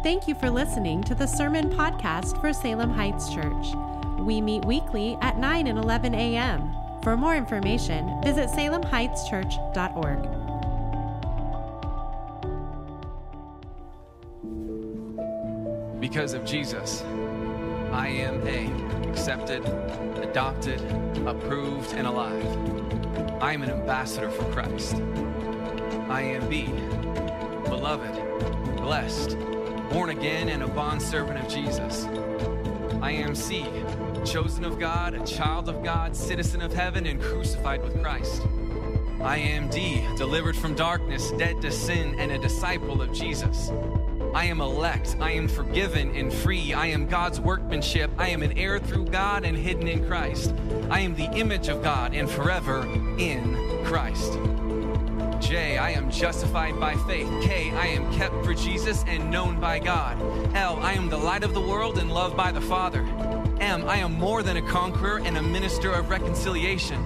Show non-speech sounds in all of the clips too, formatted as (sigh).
Thank you for listening to the Sermon Podcast for Salem Heights Church. We meet weekly at 9 and 11 a.m. For more information, visit salemheightschurch.org. Because of Jesus, I am A, accepted, adopted, approved, and alive. I am an ambassador for Christ. I am B, beloved, blessed, born again, and a bondservant of Jesus. I am C, chosen of God, a child of God, citizen of heaven, and crucified with Christ. I am D, delivered from darkness, dead to sin, and a disciple of Jesus. I am elect. I am forgiven and free. I am God's workmanship. I am an heir through God and hidden in Christ. I am the image of God and forever in Christ. J, I am justified by faith. K, I am kept for Jesus and known by God. L, I am the light of the world and loved by the Father. M, I am more than a conqueror and a minister of reconciliation.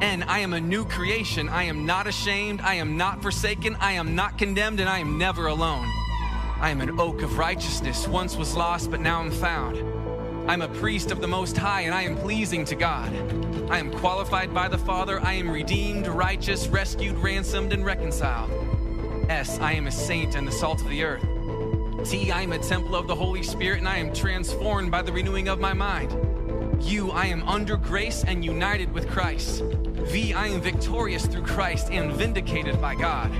N, I am a new creation. I am not ashamed. I am not forsaken. I am not condemned, and I am never alone. I am an oak of righteousness, once was lost, but now I'm found. I'm a priest of the Most High, and I am pleasing to God. I am qualified by the Father. I am redeemed, righteous, rescued, ransomed, and reconciled. S, I am a saint and the salt of the earth. T, I am a temple of the Holy Spirit, and I am transformed by the renewing of my mind. U, I am under grace and united with Christ. V, I am victorious through Christ and vindicated by God.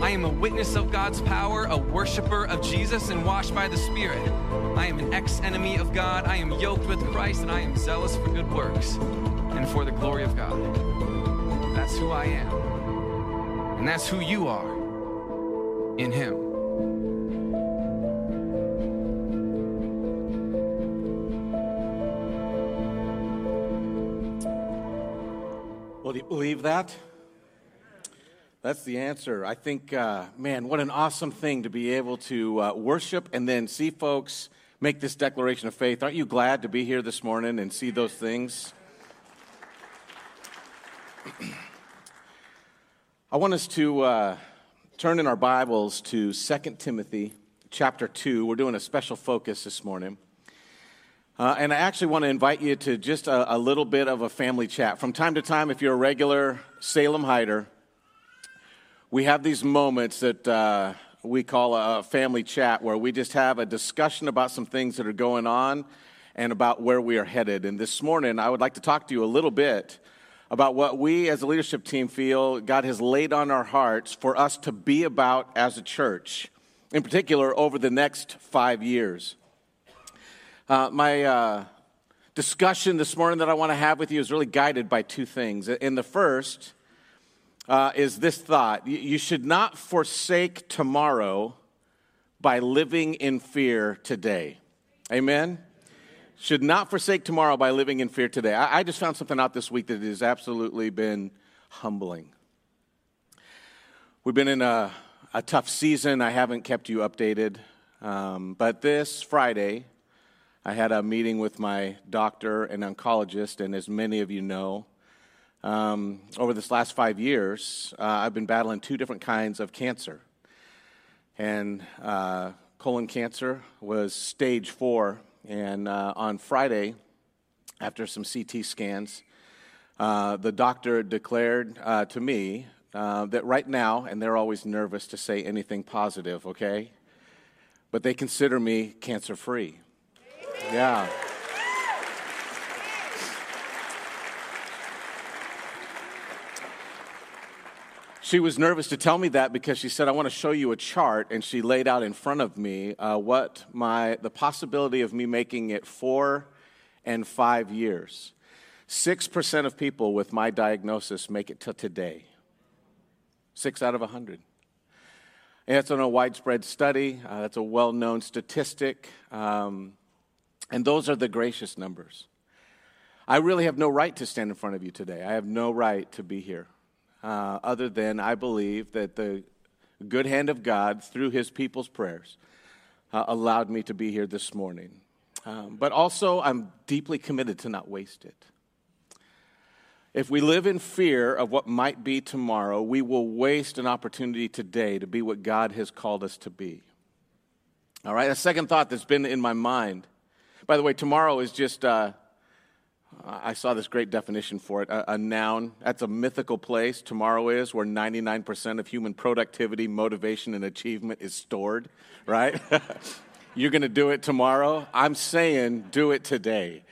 I am a witness of God's power, a worshiper of Jesus, and washed by the Spirit. I am an ex enemy of God. I am yoked with Christ, and I am zealous for good works and for the glory of God. That's who I am. And that's who you are in Him. Well, do you believe that? That's the answer. I think, uh, man, what an awesome thing to be able to uh, worship and then see folks make this declaration of faith. Aren't you glad to be here this morning and see those things? (clears throat) I want us to uh, turn in our Bibles to 2 Timothy chapter 2. We're doing a special focus this morning. Uh, and I actually want to invite you to just a, a, little bit of a family chat. From time to time, if you're a regular Salem Hider, we have these moments that uh, we call a family chat where we just have a discussion about some things that are going on and about where we are headed. And this morning, I would like to talk to you a little bit about what we as a leadership team feel God has laid on our hearts for us to be about as a church, in particular over the next five years. Uh, my uh, discussion this morning that I want to have with you is really guided by two things. In the first uh, is this thought you should not forsake tomorrow by living in fear today. Amen? Should not forsake tomorrow by living in fear today. I, I just found something out this week that has absolutely been humbling. We've been in a, a tough season. I haven't kept you updated. Um, but this Friday, I had a meeting with my doctor and oncologist, and as many of you know, um, over this last five years, uh, I've been battling two different kinds of cancer. And uh, colon cancer was stage four. And uh, on Friday, after some CT scans, uh, the doctor declared uh, to me uh, that right now, and they're always nervous to say anything positive, okay? But they consider me cancer free. Yeah. She was nervous to tell me that because she said, I want to show you a chart. And she laid out in front of me uh, what my, the possibility of me making it four and five years. 6% of people with my diagnosis make it to today. Six out of a 100. And that's on a widespread study, uh, that's a well known statistic. Um, and those are the gracious numbers. I really have no right to stand in front of you today. I have no right to be here, uh, other than I believe that the good hand of God, through his people's prayers, uh, allowed me to be here this morning. Um, but also, I'm deeply committed to not waste it. If we live in fear of what might be tomorrow, we will waste an opportunity today to be what God has called us to be. All right, a second thought that's been in my mind. By the way, tomorrow is just, uh, I saw this great definition for it a, a noun. That's a mythical place. Tomorrow is where 99% of human productivity, motivation, and achievement is stored, right? (laughs) You're going to do it tomorrow. I'm saying do it today.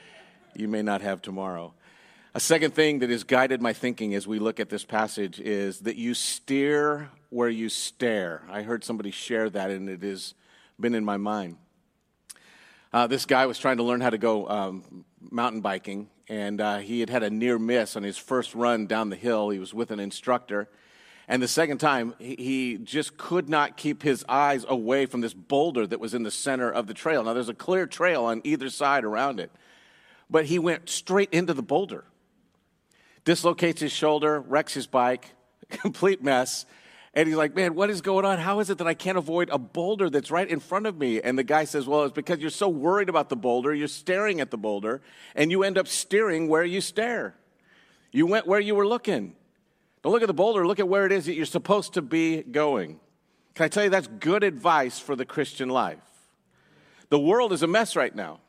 You may not have tomorrow. A second thing that has guided my thinking as we look at this passage is that you steer where you stare. I heard somebody share that, and it has been in my mind. Uh, this guy was trying to learn how to go um, mountain biking, and uh, he had had a near miss on his first run down the hill. He was with an instructor. And the second time, he, he just could not keep his eyes away from this boulder that was in the center of the trail. Now, there's a clear trail on either side around it, but he went straight into the boulder dislocates his shoulder, wrecks his bike, (laughs) complete mess. And he's like, Man, what is going on? How is it that I can't avoid a boulder that's right in front of me? And the guy says, Well, it's because you're so worried about the boulder, you're staring at the boulder, and you end up steering where you stare. You went where you were looking. Don't look at the boulder, look at where it is that you're supposed to be going. Can I tell you that's good advice for the Christian life? The world is a mess right now.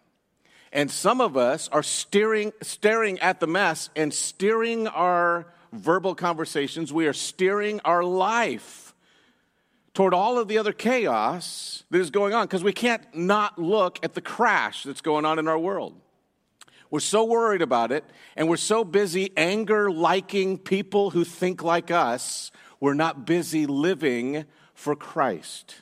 And some of us are steering, staring at the mess and steering our verbal conversations. We are steering our life toward all of the other chaos that is going on because we can't not look at the crash that's going on in our world. We're so worried about it, and we're so busy anger liking people who think like us, we're not busy living for Christ.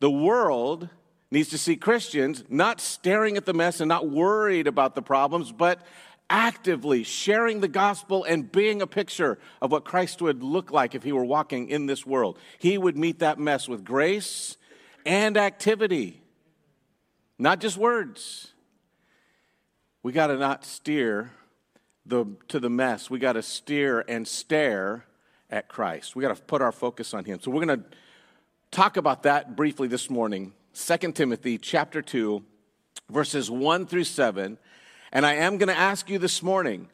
The world needs to see Christians not staring at the mess and not worried about the problems, but actively sharing the gospel and being a picture of what Christ would look like if he were walking in this world. He would meet that mess with grace and activity, not just words. We got to not steer the, to the mess. We got to steer and stare at Christ. We got to put our focus on him. So we're going to talk about that briefly this morning 2 Timothy chapter 2, verses 1 through 7. And I am going to ask you this morning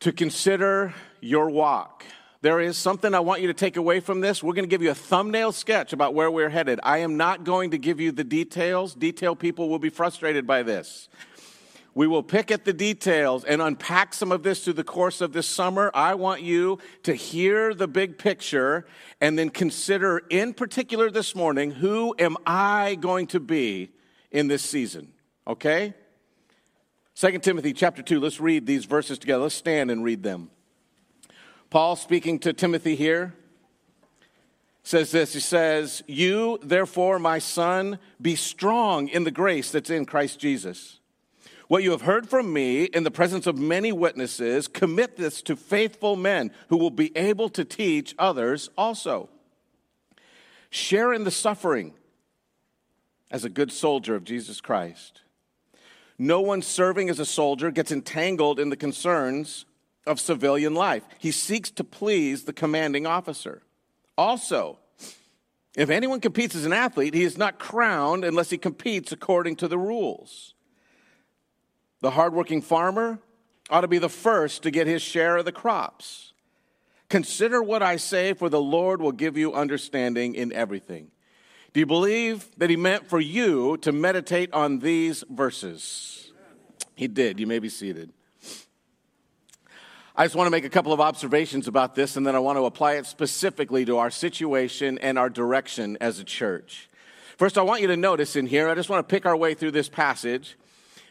to consider your walk. There is something I want you to take away from this. We're going to give you a thumbnail sketch about where we're headed. I am not going to give you the details. Detail people will be frustrated by this. We will pick at the details and unpack some of this through the course of this summer. I want you to hear the big picture and then consider, in particular this morning, who am I going to be in this season? Okay? 2 Timothy chapter 2, let's read these verses together. Let's stand and read them. Paul speaking to Timothy here says this He says, You, therefore, my son, be strong in the grace that's in Christ Jesus. What you have heard from me in the presence of many witnesses, commit this to faithful men who will be able to teach others also. Share in the suffering as a good soldier of Jesus Christ. No one serving as a soldier gets entangled in the concerns of civilian life. He seeks to please the commanding officer. Also, if anyone competes as an athlete, he is not crowned unless he competes according to the rules. The hardworking farmer ought to be the first to get his share of the crops. Consider what I say, for the Lord will give you understanding in everything. Do you believe that he meant for you to meditate on these verses? He did. You may be seated. I just want to make a couple of observations about this, and then I want to apply it specifically to our situation and our direction as a church. First, I want you to notice in here, I just want to pick our way through this passage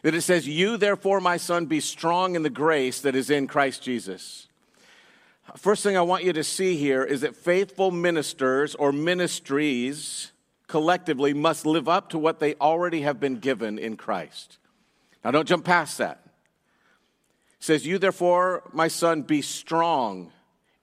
that it says, You therefore, my son, be strong in the grace that is in Christ Jesus. First thing I want you to see here is that faithful ministers or ministries collectively must live up to what they already have been given in Christ. Now, don't jump past that. It says, You therefore, my son, be strong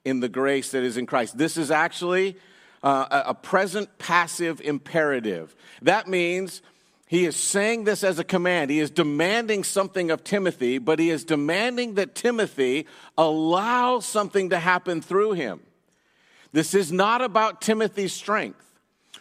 in the grace that is in Christ. This is actually uh, a present passive imperative. That means he is saying this as a command. He is demanding something of Timothy, but he is demanding that Timothy allow something to happen through him. This is not about Timothy's strength.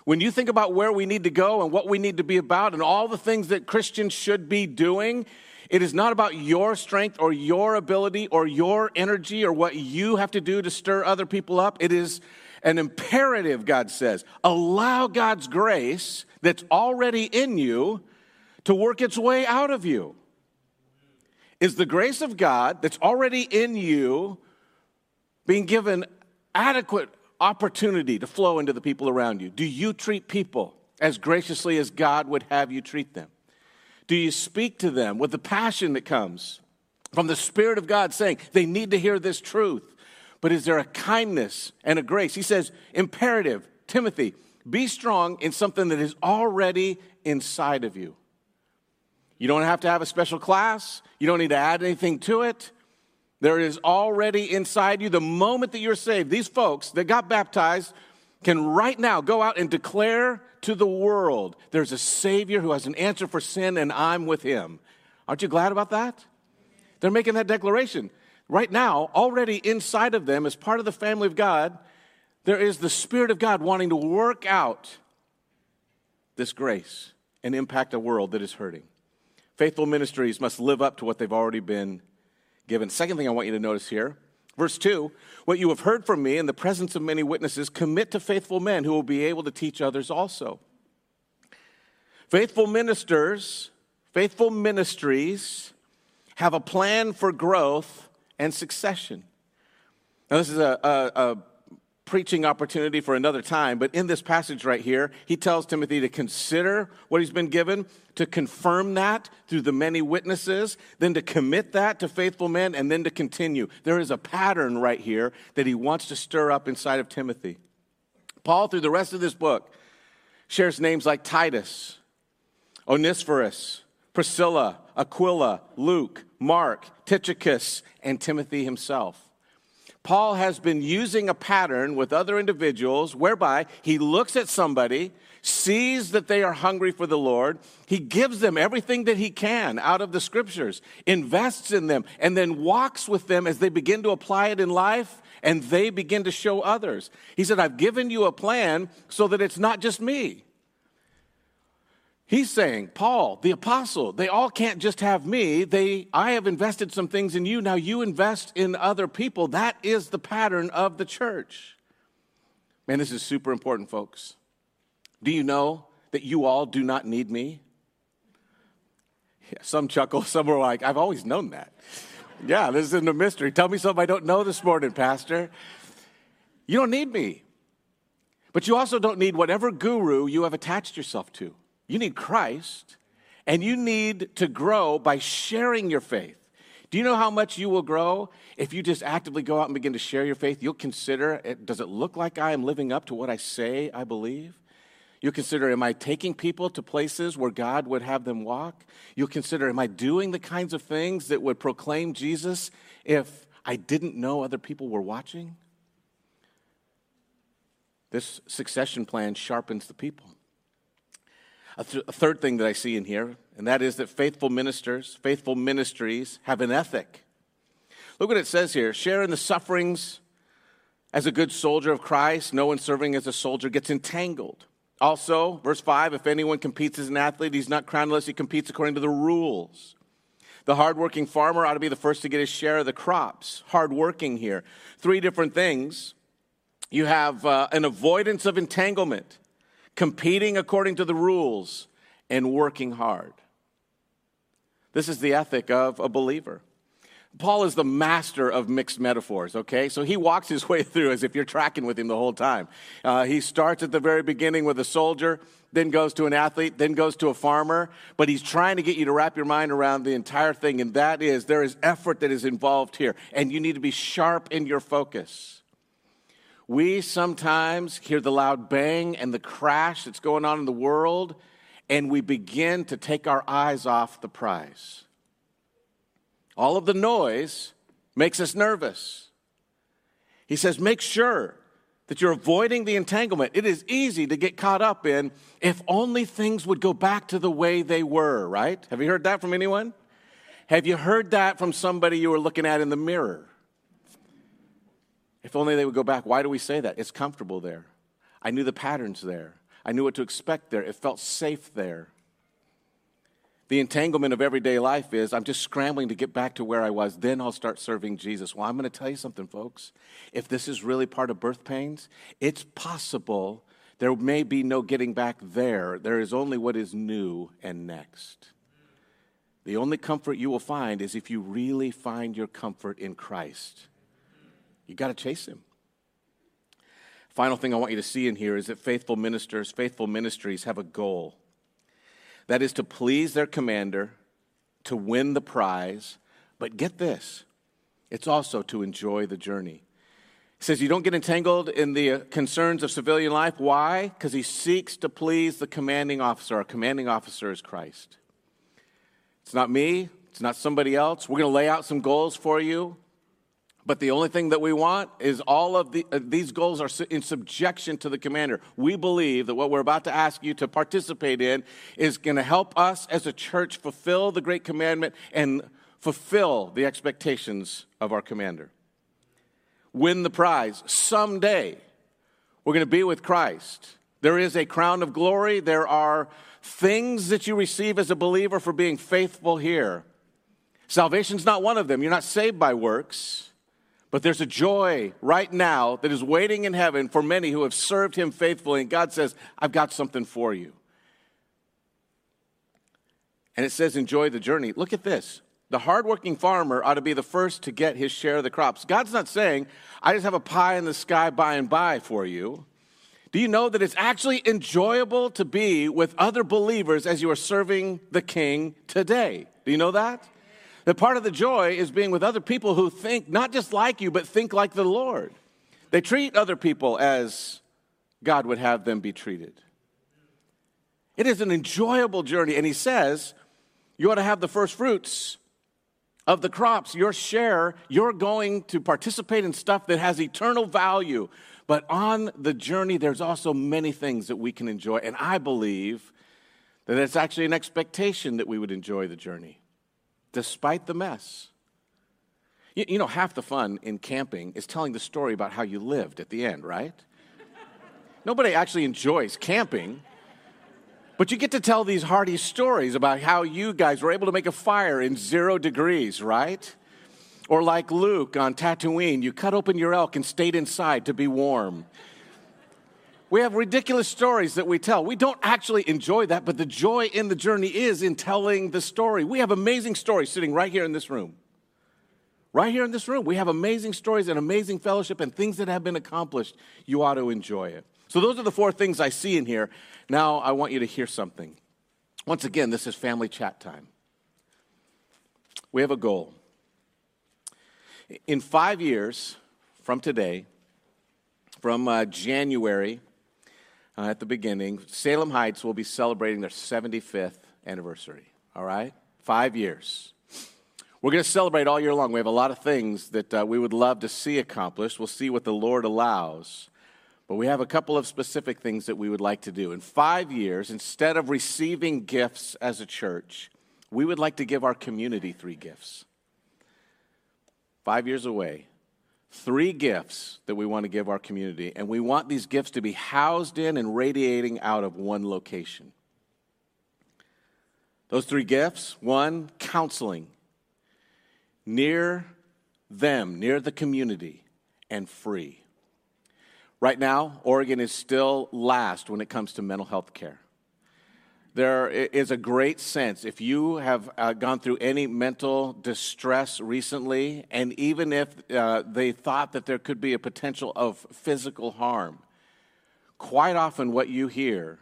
When you think about where we need to go and what we need to be about and all the things that Christians should be doing, it is not about your strength or your ability or your energy or what you have to do to stir other people up. It is an imperative, God says. Allow God's grace that's already in you to work its way out of you. Is the grace of God that's already in you being given adequate opportunity to flow into the people around you? Do you treat people as graciously as God would have you treat them? Do you speak to them with the passion that comes from the Spirit of God saying they need to hear this truth? But is there a kindness and a grace? He says, imperative, Timothy, be strong in something that is already inside of you. You don't have to have a special class, you don't need to add anything to it. There is already inside you the moment that you're saved. These folks that got baptized can right now go out and declare to the world there's a Savior who has an answer for sin and I'm with him. Aren't you glad about that? They're making that declaration. Right now, already inside of them, as part of the family of God, there is the Spirit of God wanting to work out this grace and impact a world that is hurting. Faithful ministries must live up to what they've already been given. Second thing I want you to notice here, verse 2 what you have heard from me in the presence of many witnesses, commit to faithful men who will be able to teach others also. Faithful ministers, faithful ministries have a plan for growth and succession. Now, this is a, a, a preaching opportunity for another time, but in this passage right here, he tells Timothy to consider what he's been given, to confirm that through the many witnesses, then to commit that to faithful men, and then to continue. There is a pattern right here that he wants to stir up inside of Timothy. Paul, through the rest of this book, shares names like Titus, Onesiphorus, Priscilla, Aquila, Luke, Mark, Tychicus, and Timothy himself. Paul has been using a pattern with other individuals whereby he looks at somebody, sees that they are hungry for the Lord, he gives them everything that he can out of the scriptures, invests in them, and then walks with them as they begin to apply it in life and they begin to show others. He said, I've given you a plan so that it's not just me. He's saying, Paul, the apostle, they all can't just have me. They, I have invested some things in you. Now you invest in other people. That is the pattern of the church. Man, this is super important, folks. Do you know that you all do not need me? Yeah, some chuckle, (laughs) some are like, I've always known that. yeah, this isn't a mystery. Tell me something I don't know this morning, Pastor. You don't need me. But you also don't need whatever guru you have attached yourself to. You need Christ, and you need to grow by sharing your faith. Do you know how much you will grow if you just actively go out and begin to share your faith? You'll consider does it look like I am living up to what I say I believe? You'll consider am I taking people to places where God would have them walk? You'll consider am I doing the kinds of things that would proclaim Jesus if I didn't know other people were watching? This succession plan sharpens the people. A, th- a third thing that I see in here, and that is that faithful ministers, faithful ministries have an ethic. Look what it says here share in the sufferings as a good soldier of Christ. No one serving as a soldier gets entangled. Also, verse 5 if anyone competes as an athlete, he's not crowned unless he competes according to the rules. The hardworking farmer ought to be the first to get his share of the crops. Hardworking here. Three different things. You have uh, an avoidance of entanglement competing according to the rules, and working hard. This is the ethic of a believer. Paul is the master of mixed metaphors, okay? So he walks his (laughs) way through as if you're tracking with him the whole time. Uh, he starts at the very beginning with a soldier, then goes to an athlete, then goes to a farmer, but he's trying to get you to wrap your mind around the entire thing, and that is there is effort that is involved here, and you need to be sharp in your focus. We sometimes hear the loud bang and the crash that's going on in the world, and we begin to take our eyes off the prize. All of the noise makes us nervous. He says, make sure that you're avoiding the entanglement. It is easy to get caught up in if only things would go back to the way they were, right? Have you heard that from anyone? Have you heard that from somebody you were looking at in the mirror? If only they would go back. Why do we say that? It's comfortable there. I knew the patterns there. I knew what to expect there. It felt safe there. The entanglement of everyday life is I'm just scrambling to get back to where I was, then I'll start serving Jesus. Well, I'm going to tell you something, folks. If this is really part of birth pains, it's possible there may be no getting back there. There is only what is new and next. The only comfort you will find is if you really find your comfort in Christ. You got to chase him. Final thing I want you to see in here is that faithful ministers, faithful ministries have a goal. That is to please their commander, to win the prize, but get this, it's also to enjoy the journey. He says you don't get entangled in the uh, concerns of civilian life. Why? Because he seeks to please the commanding officer. Our commanding officer is Christ. It's not me, it's not somebody else. We're going to lay out some goals for you. But the only thing that we want is all of the, uh, these goals are in subjection to the commander. We believe that what we're about to ask you to participate in is going to help us as a church fulfill the great commandment and fulfill the expectations of our commander win the prize. Someday, we're going to be with Christ. There is a crown of glory. There are things that you receive as a believer for being faithful here. Salvation's not one of them. You're not saved by works, but there's a joy right now that is waiting in heaven for many who have served Him faithfully. And God says, I've got something for you. And it says, enjoy the journey. Look at this. The hardworking farmer ought to be the first to get his share of the crops. God's not saying, I just have a pie in the sky by and by for you. Do you know that it's actually enjoyable to be with other believers as you are serving the king today? Do you know that? That part of the joy is being with other people who think not just like you, but think like the Lord. They treat other people as God would have them be treated. It is an enjoyable journey. And he says, you ought to have the first fruits of the crops, your share, you're going to participate in stuff that has eternal value. But on the journey, there's also many things that we can enjoy. And I believe that it's actually an expectation that we would enjoy the journey, despite the mess. You, you know, half the fun in camping is telling the story about how you lived at the end, right? Nobody actually enjoys camping. But you get to tell these hearty stories about how you guys were able to make a fire in zero degrees, right? Or like Luke on Tatooine, you cut open your elk and stayed inside to be warm. We have ridiculous stories that we tell. We don't actually enjoy that, but the joy in the journey is in telling the story. We have amazing stories sitting right here in this room. Right here in this room, we have amazing stories and amazing fellowship and things that have been accomplished. You ought to enjoy it. So, those are the four things I see in here. Now, I want you to hear something. Once again, this is family chat time. We have a goal. In five years from today, from uh, January uh, at the beginning, Salem Heights will be celebrating their 75th anniversary. All right? Five years. We're going to celebrate all year long. We have a lot of things that uh, we would love to see accomplished. We'll see what the Lord allows. But we have a couple of specific things that we would like to do. In five years, instead of receiving gifts as a church, we would like to give our community three gifts. Five years away, three gifts that we want to give our community. And we want these gifts to be housed in and radiating out of one location. Those three gifts one, counseling near them, near the community, and free. Right now, Oregon is still last when it comes to mental health care. There is a great sense, if you have uh, gone through any mental distress recently, and even if uh, they thought that there could be a potential of physical harm, quite often what you hear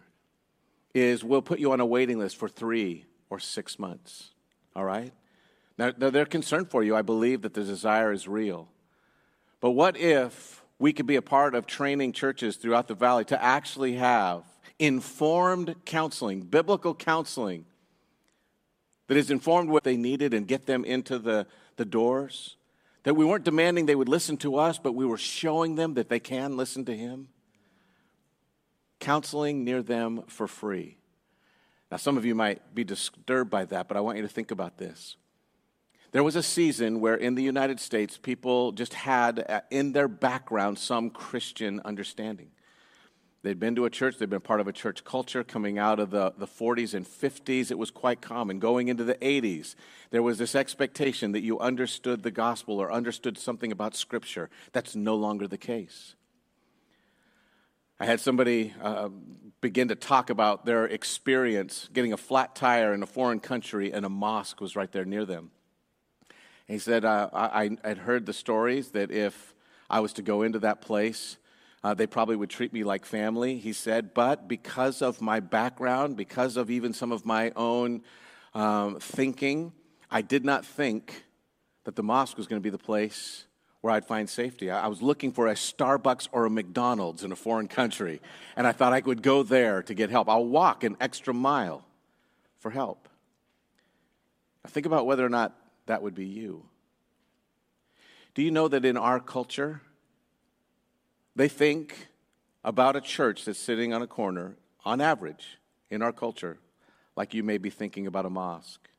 is we'll put you on a waiting list for three or six months. All right? Now, they're concerned for you. I believe that the desire is real. But what if we could be a part of training churches throughout the valley to actually have informed counseling, biblical counseling that is informed what they needed and get them into the, the doors. That we weren't demanding they would listen to us, but we were showing them that they can listen to Him. Counseling near them for free. Now, some of you might be disturbed by that, but I want you to think about this. There was a season where in the United States, people just had uh, in their background some Christian understanding. They'd been to a church, they'd been part of a church culture coming out of the, the 40s and 50s. It was quite common. Going into the 80s, there was this expectation that you understood the gospel or understood something about Scripture. That's no longer the case. I had somebody uh, begin to talk about their experience getting a flat tire in a foreign country, and a mosque was right there near them. he said, uh, I, I had heard the stories that if I was to go into that place, uh, they probably would treat me like family, he said. But because of my background, because of even some of my own um, thinking, I did not think that the mosque was going to be the place where I'd find safety. I was looking for a Starbucks or a McDonald's in a foreign country, and I thought I would go there to get help. I'll walk an extra mile for help. Now, think about whether or not that would be you. Do you know that in our culture, they think about a church that's sitting on a corner, on average, in our culture, like you may be thinking about a mosque?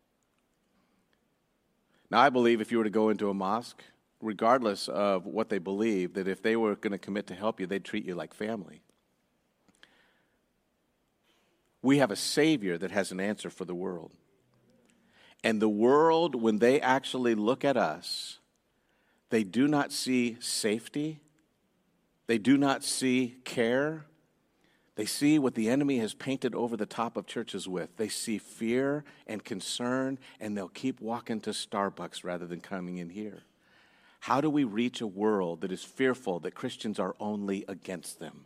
Now, I believe if you were to go into a mosque, regardless of what they believe, that if they were going to commit to help you, they'd treat you like family. We have a Savior that has an answer for the world. And the world, when they actually look at us, they do not see safety, they do not see care. They see what the enemy has painted over the top of churches with. They see fear and concern, and they'll keep walking to Starbucks rather than coming in here. How do we reach a world that is fearful that Christians are only against them?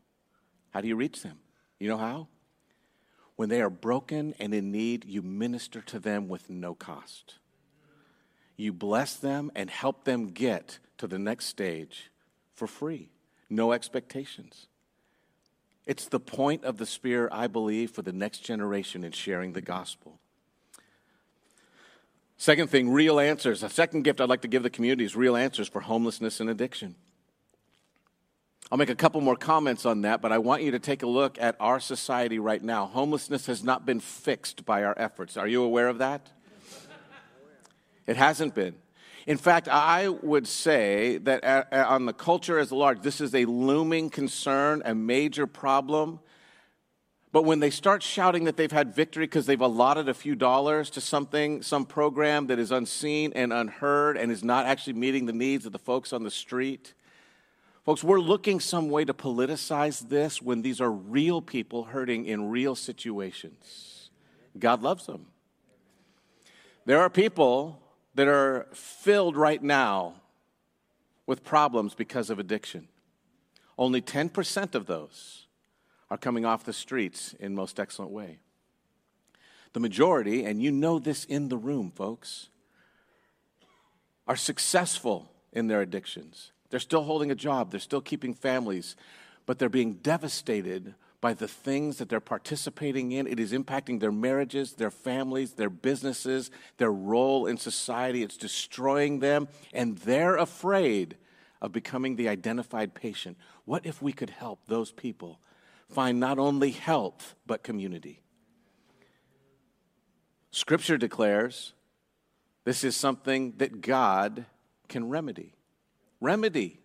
How do you reach them? You know how? When they are broken and in need, you minister to them with no cost. You bless them and help them get to the next stage for free, no expectations. It's the point of the Spear, I believe, for the next generation in sharing the gospel. Second thing, real answers. A second gift I'd like to give the community is real answers for homelessness and addiction. I'll make a couple more comments on that, but I want you to take a look at our society right now. Homelessness has not been fixed by our efforts. Are you aware of that? It hasn't been. In fact, I would say that on the culture as a large, this is a looming concern, a major problem but when they start shouting that they've had victory because they've allotted a few dollars to something, some program that is unseen and unheard and is not actually meeting the needs of the folks on the street, folks, we're looking some way to politicize this when these are real people hurting in real situations. God loves them. There are people that are filled right now with problems because of addiction. Only 10% of those are coming off the streets in most excellent way. The majority, and you know this in the room, folks, are successful in their addictions. They're still holding a job, they're still keeping families, but they're being devastated by the things that they're participating in. It is impacting their marriages, their families, their businesses, their role in society. It's destroying them, and they're afraid of becoming the identified patient. What if we could help those people find not only health, but community. Scripture declares this is something that God can remedy. Remedy.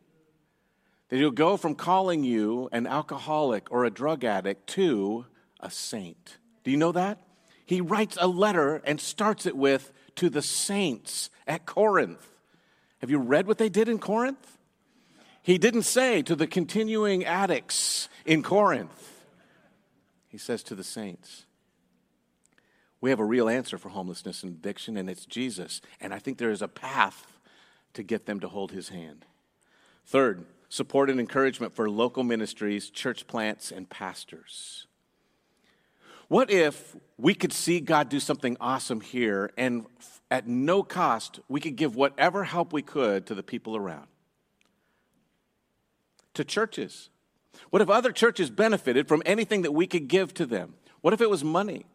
That He'll go from calling you an alcoholic or a drug addict to a saint. Do you know that? He writes a letter and starts it with, to the saints at Corinth. Have you read what they did in Corinth? He didn't say to the continuing addicts in Corinth. He says to the saints, we have a real answer for homelessness and addiction, and it's Jesus. And I think there is a path to get them to hold his hand. Third, support and encouragement for local ministries, church plants, and pastors. What if we could see God do something awesome here, and at no cost, we could give whatever help we could to the people around? To churches, what if other churches benefited from anything that we could give to them? What if it was money?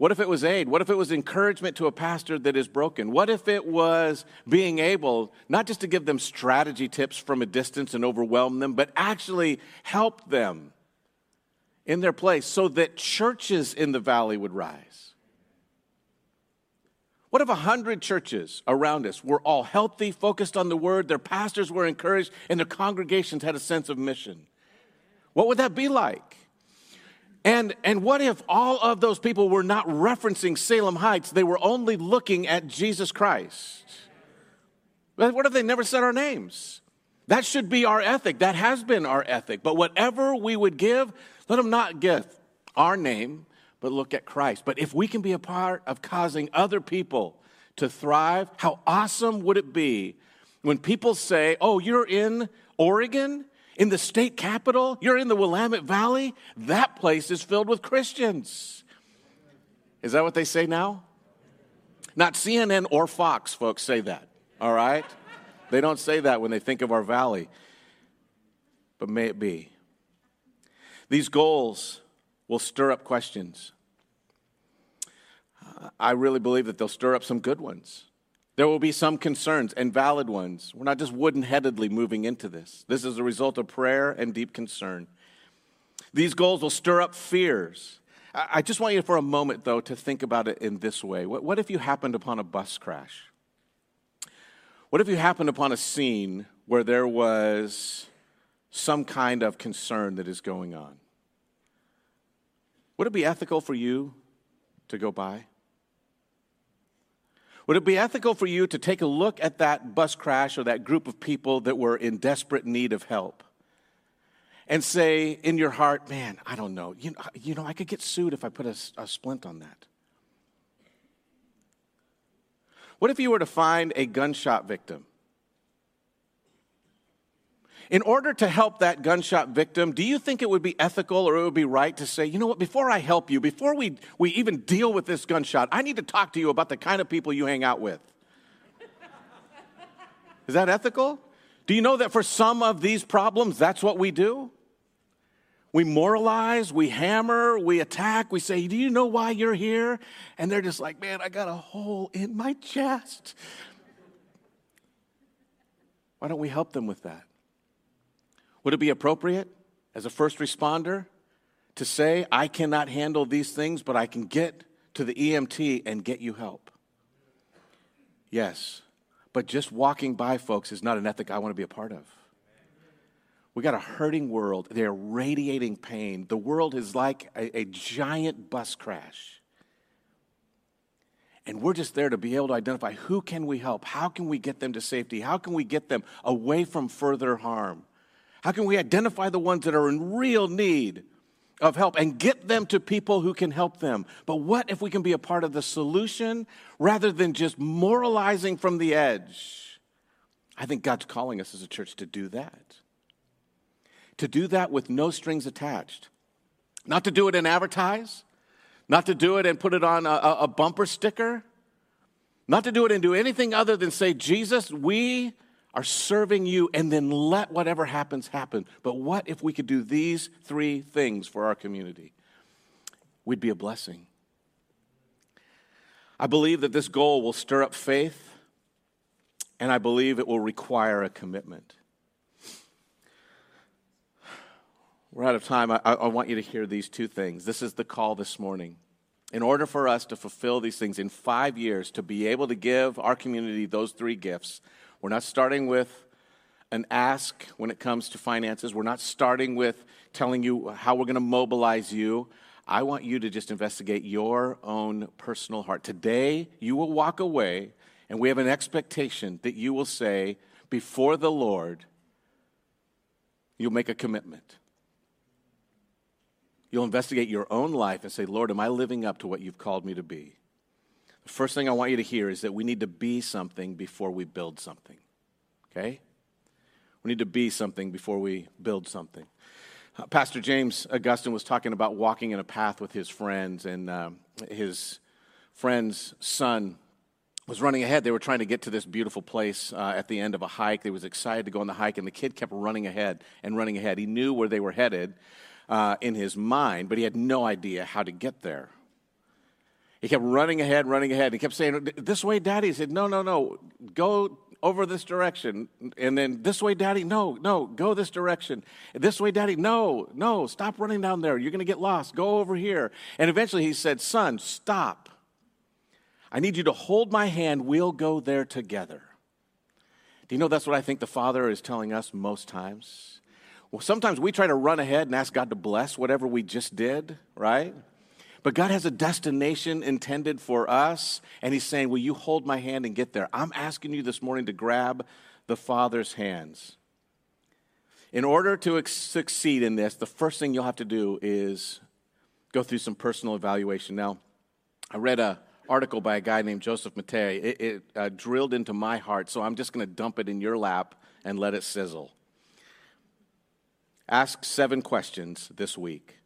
What if it was aid? What if it was encouragement to a pastor that is broken? What if it was being able not just to give them strategy tips from a distance and overwhelm them, but actually help them in their place so that churches in the valley would rise? What if a hundred churches around us were all healthy, focused on the word, their pastors were encouraged, and their congregations had a sense of mission? What would that be like? And, and what if all of those people were not referencing Salem Heights? They were only looking at Jesus Christ. What if they never said our names? That should be our ethic. That has been our ethic. But whatever we would give, let them not give our name, but look at Christ. But if we can be a part of causing other people to thrive, how awesome would it be when people say, Oh, you're in Oregon? In the state capital, you're in the Willamette Valley, that place is filled with Christians. Is that what they say now? Not CNN or Fox folks say that, all right? They don't say that when they think of our valley. But may it be. These goals will stir up questions. I really believe that they'll stir up some good ones. There will be some concerns and valid ones. We're not just wooden headedly moving into this. This is a result of prayer and deep concern. These goals will stir up fears. I just want you for a moment, though, to think about it in this way. What if you happened upon a bus crash? What if you happened upon a scene where there was some kind of concern that is going on? Would it be ethical for you to go by? Would it be ethical for you to take a look at that bus crash or that group of people that were in desperate need of help and say in your heart, man, I don't know, you know, you know I could get sued if I put a, a splint on that? What if you were to find a gunshot victim in order to help that gunshot victim, do you think it would be ethical or it would be right to say, you know what, before I help you, before we, we even deal with this gunshot, I need to talk to you about the kind of people you hang out with? Is that ethical? Do you know that for some of these problems, that's what we do? We moralize, we hammer, we attack, we say, Do you know why you're here? And they're just like, Man, I got a hole in my chest. Why don't we help them with that? Would it be appropriate as a first responder to say, I cannot handle these things, but I can get to the EMT and get you help? Yes. But just walking by, folks, is not an ethic I want to be a part of. We got a hurting world. They're radiating pain. The world is like a, a, giant bus crash. And we're just there to be able to identify who can we help? How can we get them to safety? How can we get them away from further harm? How can we identify the ones that are in real need of help and get them to people who can help them? But what if we can be a part of the solution rather than just moralizing from the edge? I think God's calling us as a church to do that. To do that with no strings attached. Not to do it and advertise, not to do it and put it on a, a bumper sticker, not to do it and do anything other than say, Jesus, we are serving you and then let whatever happens happen. But what if we could do these three things for our community? We'd be a blessing. I believe that this goal will stir up faith, and I believe it will require a commitment. We're out of time. I, I, want you to hear these two things. This is the call this morning. In order for us to fulfill these things in five years, to be able to give our community those three gifts, we're not starting with an ask when it comes to finances. We're not starting with telling you how we're going to mobilize you. I want you to just investigate your own personal heart. Today, you will walk away, and we have an expectation that you will say, before the Lord, you'll make a commitment. You'll investigate your own life and say, Lord, am I living up to what you've called me to be? The first thing I want you to hear is that we need to be something before we build something. Okay? We need to be something before we build something. Uh, Pastor James Augustine was talking about walking in a path with his friends, and uh, his friend's son was running ahead. They were trying to get to this beautiful place uh, at the end of a hike. They was excited to go on the hike, and the kid kept running ahead and running ahead. He knew where they were headed uh, in his mind, but he had no idea how to get there. He kept running ahead, running ahead. He kept saying, This way, Daddy. He said, No, no, no. Go over this direction. And then, This way, Daddy. No, no. Go this direction. This way, Daddy. No, no. Stop running down there. You're going to get lost. Go over here. And eventually he said, Son, stop. I need you to hold my hand. We'll go there together. Do you know that's what I think the Father is telling us most times? Well, sometimes we try to run ahead and ask God to bless whatever we just did, right? But God has a destination intended for us, and He's saying, Will you hold my hand and get there? I'm asking you this morning to grab the Father's hands. In order to succeed in this, the first thing you'll have to do is go through some personal evaluation. Now, I read an article by a guy named Joseph Mattera. It, it uh, drilled into my heart, so I'm just going to dump it in your lap and let it sizzle. Ask seven questions this week.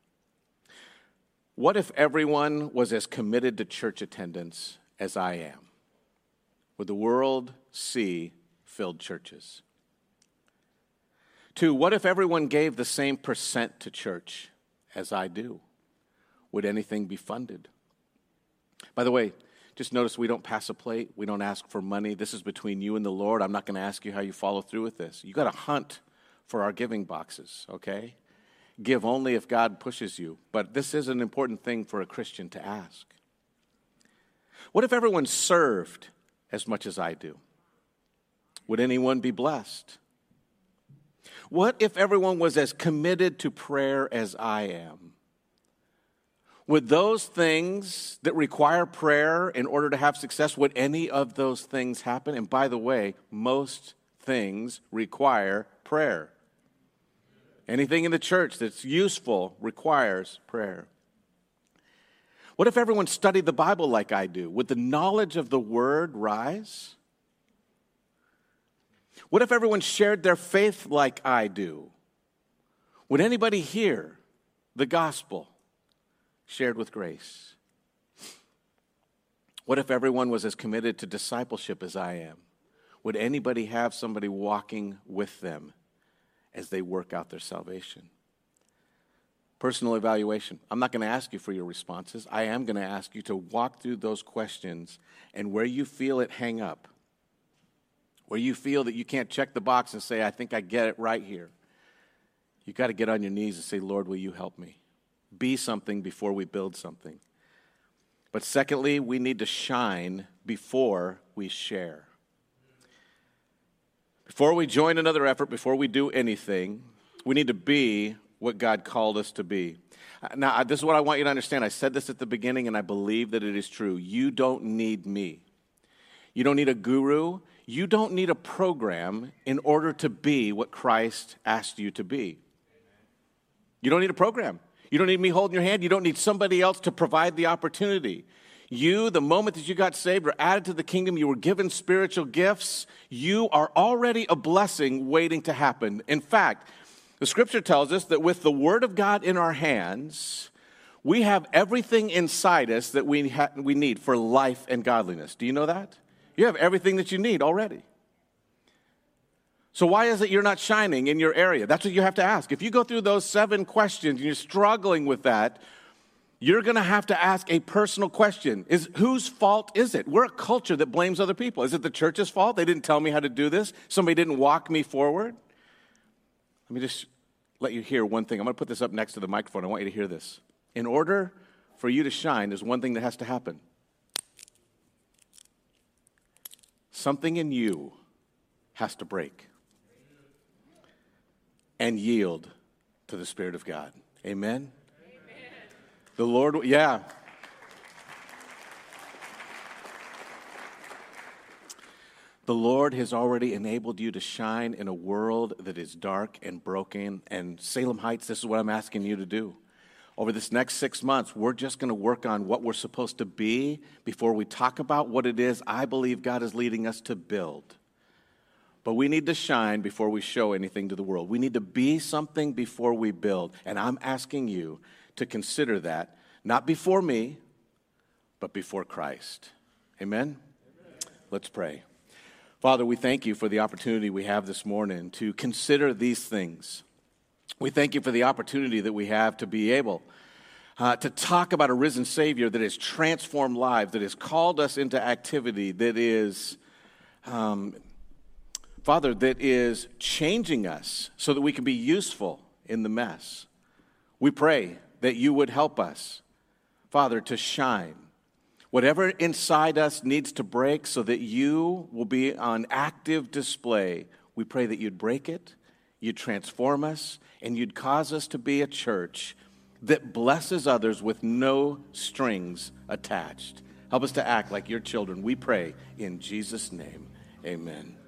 What if everyone was as committed to church attendance as I am? Would the world see filled churches? Two, what if everyone gave the same percent to church as I do? Would anything be funded? By the way, just notice we don't pass a plate. We don't ask for money. This is between you and the Lord. I'm not going to ask you how you follow through with this. You got to hunt for our giving boxes, okay? Give only if God pushes you. But this is an important thing for a Christian to ask. What if everyone served as much as I do? Would anyone be blessed? What if everyone was as committed to prayer as I am? Would those things that require prayer in order to have success, would any of those things happen? And by the way, most things require prayer. Anything in the church that's useful requires prayer. What if everyone studied the Bible like I do? Would the knowledge of the Word rise? What if everyone shared their faith like I do? Would anybody hear the gospel shared with grace? What if everyone was as committed to discipleship as I am? Would anybody have somebody walking with them as they work out their salvation. Personal evaluation. I'm not going to ask you for your responses. I am going to ask you to walk through those questions and where you feel it hang up, where you feel that you can't check the box and say, I think I get it right here. You've got to get on your knees and say, Lord, will you help me? Be something before we build something. But secondly, we need to shine before we share. Before we join another effort, before we do anything, we need to be what God called us to be. Uh, now, this is what I want you to understand. I said this at the beginning, and I believe that it is true. You don't need me. You don't need a guru. You don't need a program in order to be what Christ asked you to be. You don't need a program. You don't need me holding your hand. You don't need somebody else to provide the opportunity. You, the moment that you got saved, were added to the kingdom, you were given spiritual gifts. You are already a blessing waiting to happen. In fact, the scripture tells us that with the word of God in our hands, we have everything inside us that we, ha- we need for life and godliness. Do you know that? You have everything that you need already. So, why is it you're not shining in your area? That's what you have to ask. If you go through those seven questions and you're struggling with that, you're going to have to ask a personal question. Is whose fault is it? We're a culture that blames other people. Is it the church's fault? They didn't tell me how to do this. Somebody didn't walk me forward? Let me just let you hear one thing. I'm going to put this up next to the microphone. I want you to hear this. In order for you to shine there's one thing that has to happen. Something in you has to break and yield to the spirit of god. Amen the Lord, yeah. The Lord has already enabled you to shine in a world that is dark and broken. And Salem Heights, this is what I'm asking you to do. Over this next six months, we're just going to work on what we're supposed to be before we talk about what it is I believe God is leading us to build. But we need to shine before we show anything to the world. We need to be something before we build. And I'm asking you to consider that, not before me, but before Christ. Amen? Amen? Let's pray. Father, we thank you for the opportunity we have this morning to consider these things. We thank you for the opportunity that we have to be able uh, to talk about a risen Savior that has transformed lives, that has called us into activity, that is, um, Father, that is changing us so that we can be useful in the mess. We pray that you would help us, Father, to shine. Whatever inside us needs to break so that you will be on active display, we pray that you'd break it, you'd transform us, and you'd cause us to be a church that blesses others with no strings attached. Help us to act like your children. We pray in Jesus' name. Amen.